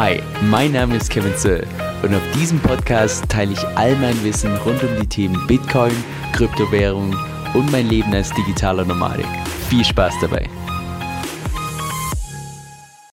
Hi, mein Name ist Kevin Zöll und auf diesem Podcast teile ich all mein Wissen rund um die Themen Bitcoin, Kryptowährung und mein Leben als digitaler Nomadik. Viel Spaß dabei!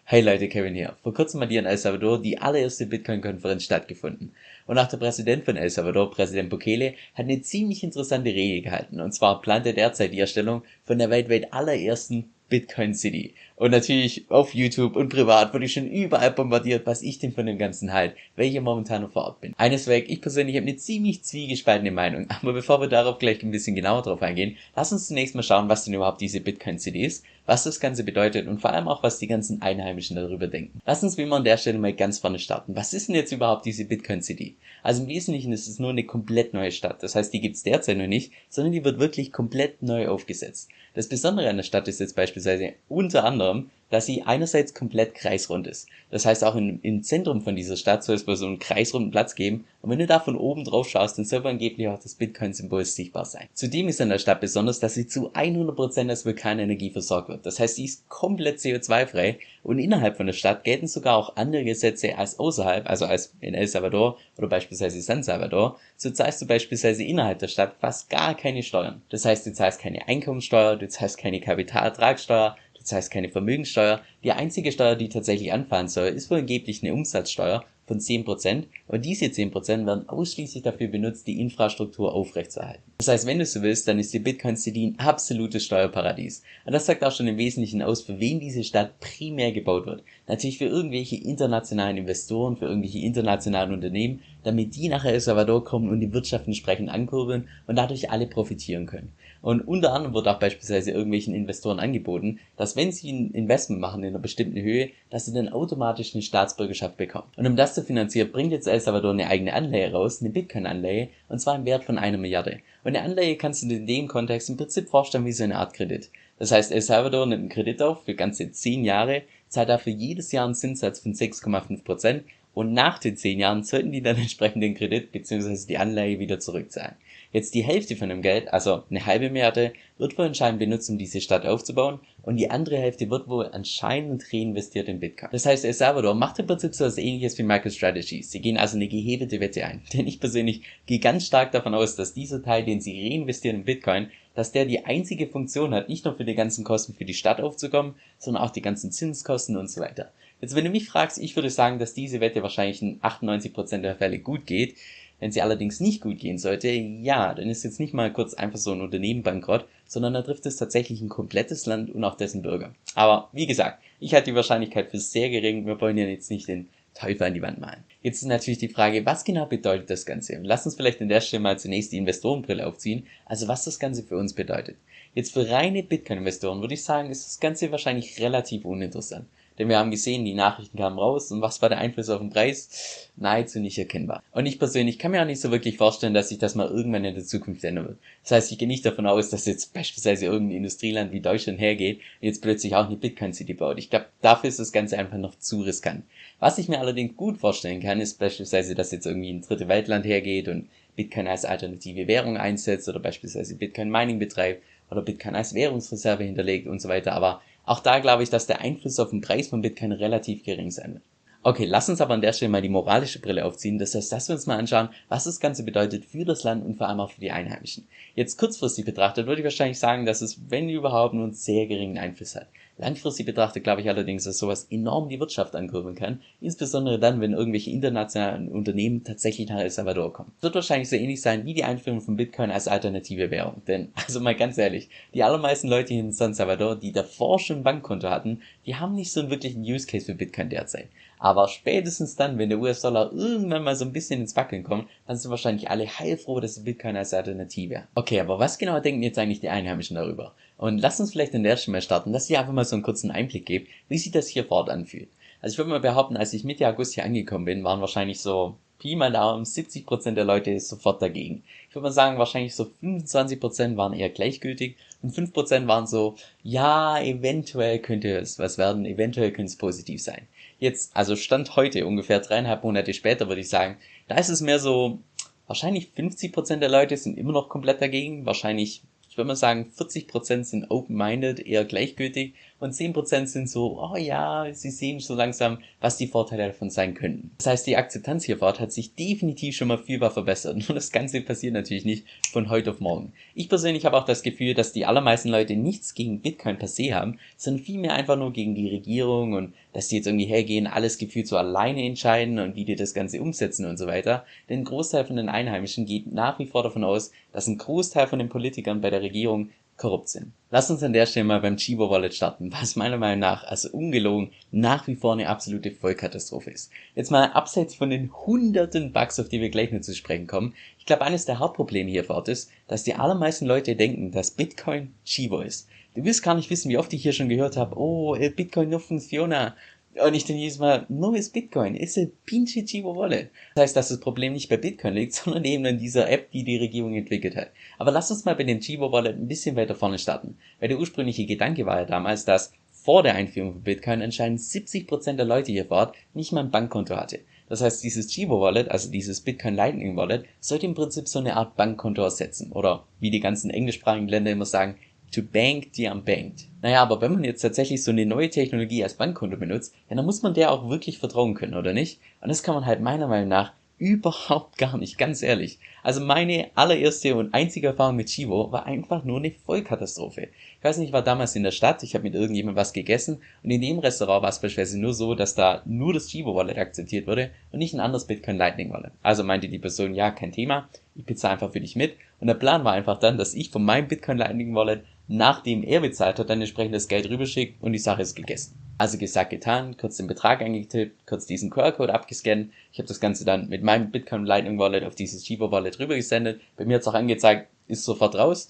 Hey Leute, Kevin hier. Vor kurzem hat hier in El Salvador die allererste Bitcoin-Konferenz stattgefunden. Und auch der Präsident von El Salvador, Präsident Bukele, hat eine ziemlich interessante Rede gehalten. Und zwar plant er derzeit die Erstellung von der weltweit allerersten Bitcoin City. Und natürlich auf YouTube und privat wurde ich schon überall bombardiert, was ich denn von dem Ganzen halt, weil ich momentan noch vor Ort bin. Eines weg, ich persönlich habe eine ziemlich zwiegespaltene Meinung. Aber bevor wir darauf gleich ein bisschen genauer drauf eingehen, lass uns zunächst mal schauen, was denn überhaupt diese Bitcoin City ist, was das Ganze bedeutet und vor allem auch, was die ganzen Einheimischen darüber denken. Lass uns wie immer an der Stelle mal ganz vorne starten. Was ist denn jetzt überhaupt diese Bitcoin City? Also im Wesentlichen ist es nur eine komplett neue Stadt. Das heißt, die gibt es derzeit noch nicht, sondern die wird wirklich komplett neu aufgesetzt. Das Besondere an der Stadt ist jetzt beispielsweise unter anderem, dass sie einerseits komplett kreisrund ist. Das heißt, auch im, im Zentrum von dieser Stadt soll es wohl so einen kreisrunden Platz geben. Und wenn du da von oben drauf schaust, dann soll angeblich auch das Bitcoin-Symbol sichtbar sein. Zudem ist an der Stadt besonders, dass sie zu 100% aus Vulkanenergie versorgt wird. Das heißt, sie ist komplett CO2-frei und innerhalb von der Stadt gelten sogar auch andere Gesetze als außerhalb, also als in El Salvador oder beispielsweise San Salvador. So zahlst du beispielsweise innerhalb der Stadt fast gar keine Steuern. Das heißt, du zahlst keine Einkommensteuer, du zahlst keine Kapitalertragssteuer, das heißt keine Vermögenssteuer. Die einzige Steuer, die tatsächlich anfallen soll, ist wohl angeblich eine Umsatzsteuer von 10% und diese 10% werden ausschließlich dafür benutzt, die Infrastruktur aufrechtzuerhalten. Das heißt, wenn du so willst, dann ist die Bitcoin City ein absolutes Steuerparadies. Und das sagt auch schon im Wesentlichen aus, für wen diese Stadt primär gebaut wird. Natürlich für irgendwelche internationalen Investoren, für irgendwelche internationalen Unternehmen, damit die nach El Salvador kommen und die Wirtschaft entsprechend ankurbeln und dadurch alle profitieren können. Und unter anderem wird auch beispielsweise irgendwelchen Investoren angeboten, dass wenn sie ein Investment machen in einer bestimmten Höhe, dass sie dann automatisch eine Staatsbürgerschaft bekommen. Und um das zu finanzieren, bringt jetzt El Salvador eine eigene Anleihe raus, eine Bitcoin-Anleihe, und zwar im Wert von einer Milliarde. Und eine Anleihe kannst du dir in dem Kontext im Prinzip vorstellen wie so eine Art Kredit. Das heißt, El Salvador nimmt einen Kredit auf für ganze 10 Jahre, zahlt dafür jedes Jahr einen Zinssatz von 6,5% und nach den 10 Jahren sollten die dann entsprechend den Kredit bzw. die Anleihe wieder zurückzahlen. Jetzt die Hälfte von dem Geld, also eine halbe Milliarde, wird wohl anscheinend benutzt, um diese Stadt aufzubauen und die andere Hälfte wird wohl anscheinend reinvestiert in Bitcoin. Das heißt, El Salvador macht im Prinzip so etwas ähnliches wie MicroStrategy. Sie gehen also eine gehebelte Wette ein. Denn ich persönlich gehe ganz stark davon aus, dass dieser Teil, den sie reinvestieren in Bitcoin, dass der die einzige Funktion hat, nicht nur für die ganzen Kosten für die Stadt aufzukommen, sondern auch die ganzen Zinskosten und so weiter. Jetzt, wenn du mich fragst, ich würde sagen, dass diese Wette wahrscheinlich in 98% der Fälle gut geht. Wenn sie allerdings nicht gut gehen sollte, ja, dann ist jetzt nicht mal kurz einfach so ein Unternehmen bankrott, sondern da trifft es tatsächlich ein komplettes Land und auch dessen Bürger. Aber wie gesagt, ich halte die Wahrscheinlichkeit für sehr gering. Wir wollen ja jetzt nicht den Teufel an die Wand malen. Jetzt ist natürlich die Frage, was genau bedeutet das Ganze? Lass uns vielleicht an der Stelle mal zunächst die Investorenbrille aufziehen, also was das Ganze für uns bedeutet. Jetzt für reine Bitcoin-Investoren würde ich sagen, ist das Ganze wahrscheinlich relativ uninteressant. Denn wir haben gesehen, die Nachrichten kamen raus und was war der Einfluss auf den Preis? Nahezu nicht erkennbar. Und ich persönlich kann mir auch nicht so wirklich vorstellen, dass sich das mal irgendwann in der Zukunft ändern wird. Das heißt, ich gehe nicht davon aus, dass jetzt beispielsweise irgendein Industrieland wie Deutschland hergeht und jetzt plötzlich auch eine Bitcoin City baut. Ich glaube, dafür ist das Ganze einfach noch zu riskant. Was ich mir allerdings gut vorstellen kann, ist beispielsweise, dass jetzt irgendwie ein dritte Weltland hergeht und Bitcoin als alternative Währung einsetzt oder beispielsweise Bitcoin Mining betreibt oder Bitcoin als Währungsreserve hinterlegt und so weiter. Aber auch da glaube ich, dass der Einfluss auf den Preis von Bitcoin relativ gering sein wird. Okay, lass uns aber an der Stelle mal die moralische Brille aufziehen. Das heißt, dass wir uns mal anschauen, was das Ganze bedeutet für das Land und vor allem auch für die Einheimischen. Jetzt kurzfristig betrachtet würde ich wahrscheinlich sagen, dass es, wenn überhaupt, nur einen sehr geringen Einfluss hat. Langfristig betrachtet glaube ich allerdings, dass sowas enorm die Wirtschaft ankurbeln kann, insbesondere dann, wenn irgendwelche internationalen Unternehmen tatsächlich nach El Salvador kommen. Es wird wahrscheinlich so ähnlich sein wie die Einführung von Bitcoin als alternative Währung. Denn, also mal ganz ehrlich, die allermeisten Leute hier in San Salvador, die davor schon ein Bankkonto hatten, die haben nicht so einen wirklichen Use Case für Bitcoin derzeit. Aber spätestens dann, wenn der US-Dollar irgendwann mal so ein bisschen ins Wackeln kommt, dann sind wahrscheinlich alle heilfroh, dass Bitcoin als Alternative. Okay, aber was genau denken jetzt eigentlich die Einheimischen darüber? Und lasst uns vielleicht an der Stelle mal starten, dass ich einfach mal so einen kurzen Einblick gebe, wie sich das hier fort anfühlt. Also ich würde mal behaupten, als ich Mitte August hier angekommen bin, waren wahrscheinlich so Pi mal Daumen 70% der Leute sofort dagegen. Ich würde mal sagen, wahrscheinlich so 25% waren eher gleichgültig und 5% waren so, ja, eventuell könnte es was werden, eventuell könnte es positiv sein. Jetzt, also Stand heute, ungefähr dreieinhalb Monate später, würde ich sagen, da ist es mehr so, wahrscheinlich 50% der Leute sind immer noch komplett dagegen, wahrscheinlich Ich würde mal sagen, 40% sind open-minded, eher gleichgültig und 10% sind so, oh ja, sie sehen so langsam, was die Vorteile davon sein könnten. Das heißt, die Akzeptanz hier fort hat sich definitiv schon mal vielfach verbessert. Nur das Ganze passiert natürlich nicht von heute auf morgen. Ich persönlich habe auch das Gefühl, dass die allermeisten Leute nichts gegen Bitcoin per se haben, sondern vielmehr einfach nur gegen die Regierung und dass die jetzt irgendwie hergehen, alles gefühlt so alleine entscheiden und wie die das Ganze umsetzen und so weiter. Denn ein Großteil von den Einheimischen geht nach wie vor davon aus, dass ein Großteil von den Politikern bei der Regierung korrupt sind. Lass uns an der Stelle mal beim Chivo Wallet starten, was meiner Meinung nach, also ungelogen, nach wie vor eine absolute Vollkatastrophe ist. Jetzt mal abseits von den hunderten Bugs, auf die wir gleich noch zu sprechen kommen. Ich glaube, eines der Hauptprobleme hier fort ist, dass die allermeisten Leute denken, dass Bitcoin Chivo ist. Du wirst gar nicht wissen, wie oft ich hier schon gehört habe, oh, Bitcoin no funciona. Und ich dann jedes Mal, no ist Bitcoin, ist ein pinche Chivo Wallet. Das heißt, dass das Problem nicht bei Bitcoin liegt, sondern eben in dieser App, die die Regierung entwickelt hat. Aber lass uns mal bei dem Chivo Wallet ein bisschen weiter vorne starten. Weil der ursprüngliche Gedanke war ja damals, dass vor der Einführung von Bitcoin anscheinend 70% der Leute hier vor Ort nicht mal ein Bankkonto hatte. Das heißt, dieses Chivo Wallet, also dieses Bitcoin Lightning Wallet, sollte im Prinzip so eine Art Bankkonto ersetzen. Oder wie die ganzen englischsprachigen Länder immer sagen, to bank the unbanked. Naja, aber wenn man jetzt tatsächlich so eine neue Technologie als Bankkonto benutzt, ja, dann muss man der auch wirklich vertrauen können, oder nicht? Und das kann man halt meiner Meinung nach überhaupt gar nicht, ganz ehrlich. Also meine allererste und einzige Erfahrung mit Chivo war einfach nur eine Vollkatastrophe. Ich weiß nicht, ich war damals in der Stadt, ich habe mit irgendjemandem was gegessen und in dem Restaurant war es beispielsweise nur so, dass da nur das Chivo Wallet akzeptiert wurde und nicht ein anderes Bitcoin Lightning Wallet. Also meinte die Person, ja, kein Thema, ich bezahle einfach für dich mit. Und der Plan war einfach dann, dass ich von meinem Bitcoin Lightning Wallet nachdem er bezahlt hat, dann entsprechend das Geld rüberschickt und die Sache ist gegessen. Also gesagt, getan, kurz den Betrag eingetippt, kurz diesen QR-Code abgescannt. Ich habe das Ganze dann mit meinem Bitcoin Lightning Wallet auf dieses Chivo Wallet rübergesendet. Bei mir hat es auch angezeigt, ist sofort raus.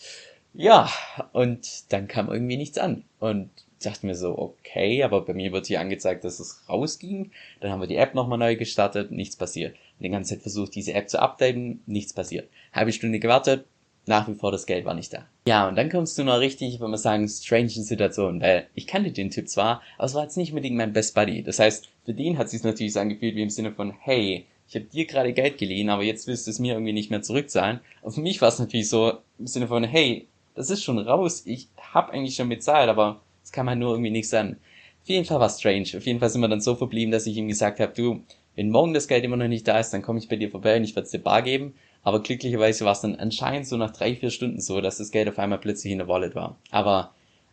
Ja, und dann kam irgendwie nichts an. Und dachte mir so, okay, aber bei mir wird hier angezeigt, dass es rausging. Dann haben wir die App nochmal neu gestartet, nichts passiert. Die ganze Zeit versucht, diese App zu updaten, nichts passiert. Halbe Stunde gewartet, nach wie vor das Geld war nicht da. Ja, und dann kommst du noch richtig, wenn man sagen, strange Situation, weil ich kannte den Typ zwar, aber es war jetzt nicht unbedingt mein Best Buddy. Das heißt, für den hat es sich natürlich so angefühlt wie im Sinne von, hey, ich habe dir gerade Geld geliehen, aber jetzt willst du es mir irgendwie nicht mehr zurückzahlen. Und für mich war es natürlich so im Sinne von, hey, das ist schon raus, ich habe eigentlich schon bezahlt, aber es kann man nur irgendwie nichts an. Auf jeden Fall war strange. Auf jeden Fall sind wir dann so verblieben, dass ich ihm gesagt habe, du, wenn morgen das Geld immer noch nicht da ist, dann komme ich bei dir vorbei und ich werde es dir bar geben. Aber glücklicherweise war es dann anscheinend so nach drei, vier Stunden so, dass das Geld auf einmal plötzlich in der Wallet war. Aber,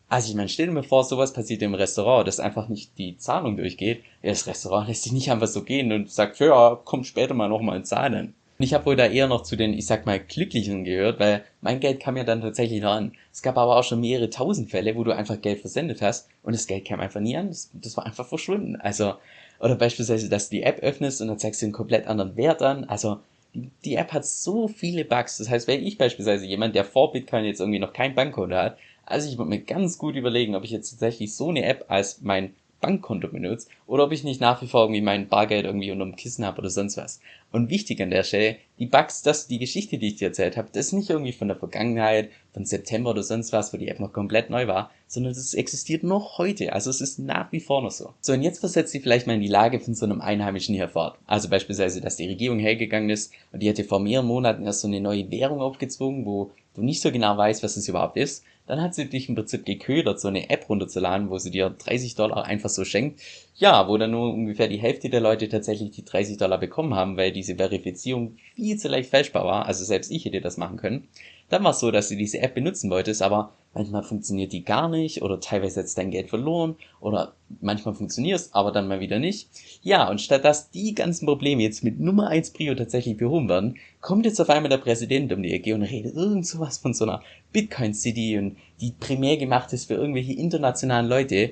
also ich meine, stell dir mir vor, sowas passiert im Restaurant, dass einfach nicht die Zahlung durchgeht. Das Restaurant lässt sich nicht einfach so gehen und sagt, ja, komm später mal nochmal in zahlen. Und ich habe wohl da eher noch zu den, ich sag mal, Glücklichen gehört, weil mein Geld kam ja dann tatsächlich noch an. Es gab aber auch schon mehrere tausend Fälle, wo du einfach Geld versendet hast und das Geld kam einfach nie an. Das, das war einfach verschwunden. Also, oder beispielsweise, dass du die App öffnest und dann zeigst du einen komplett anderen Wert an. Also, die, App hat so viele Bugs. Das heißt, wenn ich beispielsweise jemand, der vor Bitcoin jetzt irgendwie noch kein Bankkonto hat, also ich würde mir ganz gut überlegen, ob ich jetzt tatsächlich so eine App als mein Bankkonto benutze oder ob ich nicht nach wie vor irgendwie mein Bargeld irgendwie unterm Kissen habe oder sonst was. Und wichtig an der Stelle, die Bugs, das, die Geschichte, die ich dir erzählt habe, das ist nicht irgendwie von der Vergangenheit, von September oder sonst was, wo die App noch komplett neu war, sondern das existiert noch heute. Also es ist nach wie vor noch so. So, und jetzt versetzt sie vielleicht mal in die Lage von so einem Einheimischen hier fort. Also beispielsweise, dass die Regierung hergegangen ist und die hätte vor mehreren Monaten erst so eine neue Währung aufgezwungen, wo du nicht so genau weißt, was es überhaupt ist dann hat sie dich im Prinzip geködert, so eine App runterzuladen, wo sie dir 30 Dollar einfach so schenkt. Ja, wo dann nur ungefähr die Hälfte der Leute tatsächlich die 30 Dollar bekommen haben, weil diese Verifizierung viel zu leicht fälschbar war. Also selbst ich hätte das machen können. Dann war es so, dass du diese App benutzen wolltest, aber manchmal funktioniert die gar nicht oder teilweise jetzt dein Geld verloren oder manchmal funktioniert es, aber dann mal wieder nicht. Ja, und statt dass die ganzen Probleme jetzt mit Nummer 1 Prio tatsächlich behoben werden, kommt jetzt auf einmal der Präsident um die Ecke und redet irgend sowas von so einer Bitcoin City und die primär gemacht ist für irgendwelche internationalen Leute.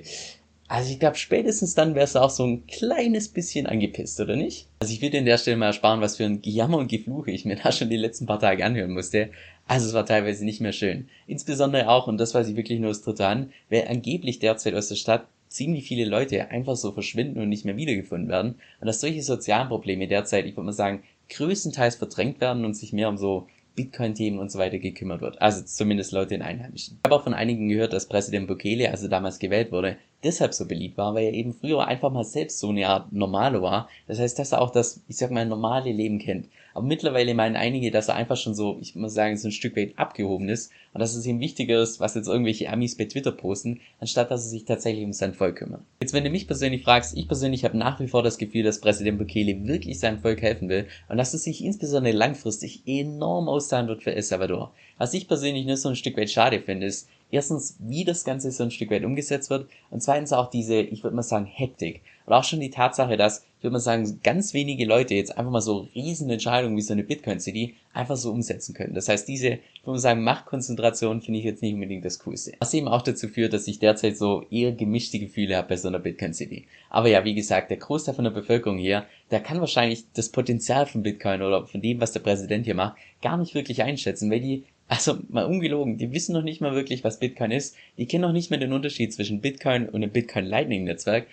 Also ich glaube, spätestens dann wärst du auch so ein kleines bisschen angepisst, oder nicht? Also ich will dir an der Stelle mal ersparen, was für ein Gejammer und Gefluche ich mir da schon die letzten paar Tage anhören musste. Also es war teilweise nicht mehr schön. Insbesondere auch, und das weiß ich wirklich nur das Dritte an, weil angeblich derzeit aus der Stadt ziemlich viele Leute einfach so verschwinden und nicht mehr wiedergefunden werden. Und dass solche sozialen Probleme derzeit, ich würde mal sagen, größtenteils verdrängt werden und sich mehr um so Bitcoin-Themen und so weiter gekümmert wird. Also zumindest Leute in Einheimischen. Ich habe auch von einigen gehört, dass Präsident Bukele, also damals gewählt wurde, deshalb so beliebt war, weil er eben früher einfach mal selbst so eine Art Normale war. Das heißt, dass er auch das, ich sag mal, normale Leben kennt. Aber mittlerweile meinen einige, dass er einfach schon so, ich muss sagen, so ein Stück weit abgehoben ist und dass es ihm wichtiger ist, was jetzt irgendwelche Amis bei Twitter posten, anstatt dass er sich tatsächlich um sein Volk kümmert. Jetzt, wenn du mich persönlich fragst, ich persönlich habe nach wie vor das Gefühl, dass Präsident Bukele wirklich seinem Volk helfen will und dass es sich insbesondere langfristig enorm auszahlen wird für El Salvador. Was ich persönlich nur so ein Stück weit schade finde, ist, erstens, wie das Ganze so ein Stück weit umgesetzt wird und zweitens auch diese, ich würde mal sagen, Hektik. Und auch schon die Tatsache, dass, ich würde mal sagen, ganz wenige Leute jetzt einfach mal so riesen Entscheidungen wie so eine Bitcoin-City einfach so umsetzen können. Das heißt, diese, ich würde mal sagen, Machtkonzentration finde ich jetzt nicht unbedingt das Coolste. Was eben auch dazu führt, dass ich derzeit so eher gemischte Gefühle habe bei so einer Bitcoin-City. Aber ja, wie gesagt, der Großteil von der Bevölkerung hier, der kann wahrscheinlich das Potenzial von Bitcoin oder von dem, was der Präsident hier macht, gar nicht wirklich einschätzen, weil die also mal ungelogen, die wissen noch nicht mal wirklich, was Bitcoin ist. Die kennen noch nicht mehr den Unterschied zwischen Bitcoin und dem Bitcoin Lightning Netzwerk.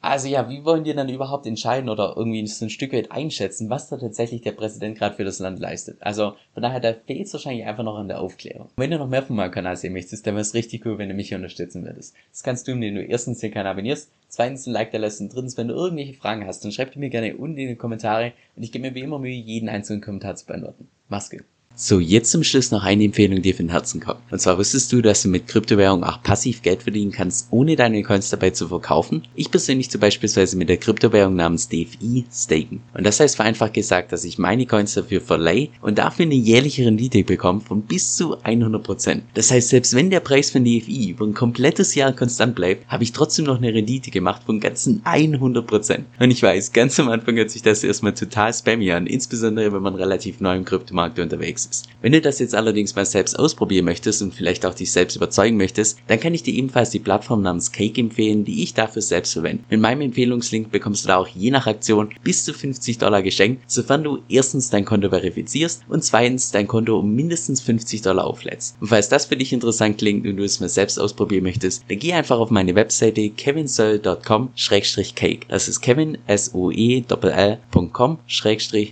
Also ja, wie wollen die dann überhaupt entscheiden oder irgendwie so ein Stück weit einschätzen, was da tatsächlich der Präsident gerade für das Land leistet? Also von daher, da fehlt es wahrscheinlich einfach noch an der Aufklärung. Wenn du noch mehr von meinem Kanal sehen möchtest, dann wäre es richtig cool, wenn du mich hier unterstützen würdest. Das kannst du, indem du erstens den Kanal abonnierst, zweitens ein Like da lässt und drittens, wenn du irgendwelche Fragen hast, dann schreib die mir gerne unten in die Kommentare und ich gebe mir wie immer Mühe, jeden einzelnen Kommentar zu beantworten. Mach's gut. So, jetzt zum Schluss noch eine Empfehlung, die von Herzen kommt. Und zwar wusstest du, dass du mit Kryptowährung auch passiv Geld verdienen kannst, ohne deine Coins dabei zu verkaufen? Ich persönlich zu beispielsweise mit der Kryptowährung namens DFI staken. Und das heißt vereinfacht gesagt, dass ich meine Coins dafür verleihe und dafür eine jährliche Rendite bekomme von bis zu 100%. Das heißt, selbst wenn der Preis von DFI über ein komplettes Jahr konstant bleibt, habe ich trotzdem noch eine Rendite gemacht von ganzen 100%. Und ich weiß, ganz am Anfang hört sich das erstmal total spammy an, insbesondere wenn man relativ neu im Kryptomarkt unterwegs ist ist. Wenn du das jetzt allerdings mal selbst ausprobieren möchtest und vielleicht auch dich selbst überzeugen möchtest, dann kann ich dir ebenfalls die Plattform namens Cake empfehlen, die ich dafür selbst verwende. Mit meinem Empfehlungslink bekommst du da auch je nach Aktion bis zu 50 Dollar geschenkt, sofern du erstens dein Konto verifizierst und zweitens dein Konto um mindestens 50 Dollar auflädst. Und falls das für dich interessant klingt und du es mal selbst ausprobieren möchtest, dann geh einfach auf meine Webseite kevinsoe.com-cake. Das ist kevin, s o e l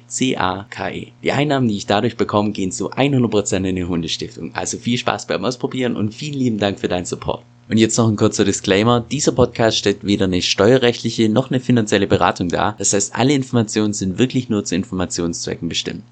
c a k e Die Einnahmen, die ich dadurch bekomme, gehen gehen zu 100% in die Hundestiftung. Also viel Spaß beim Ausprobieren und vielen lieben Dank für deinen Support. Und jetzt noch ein kurzer Disclaimer. Dieser Podcast stellt weder eine steuerrechtliche noch eine finanzielle Beratung dar. Das heißt, alle Informationen sind wirklich nur zu Informationszwecken bestimmt.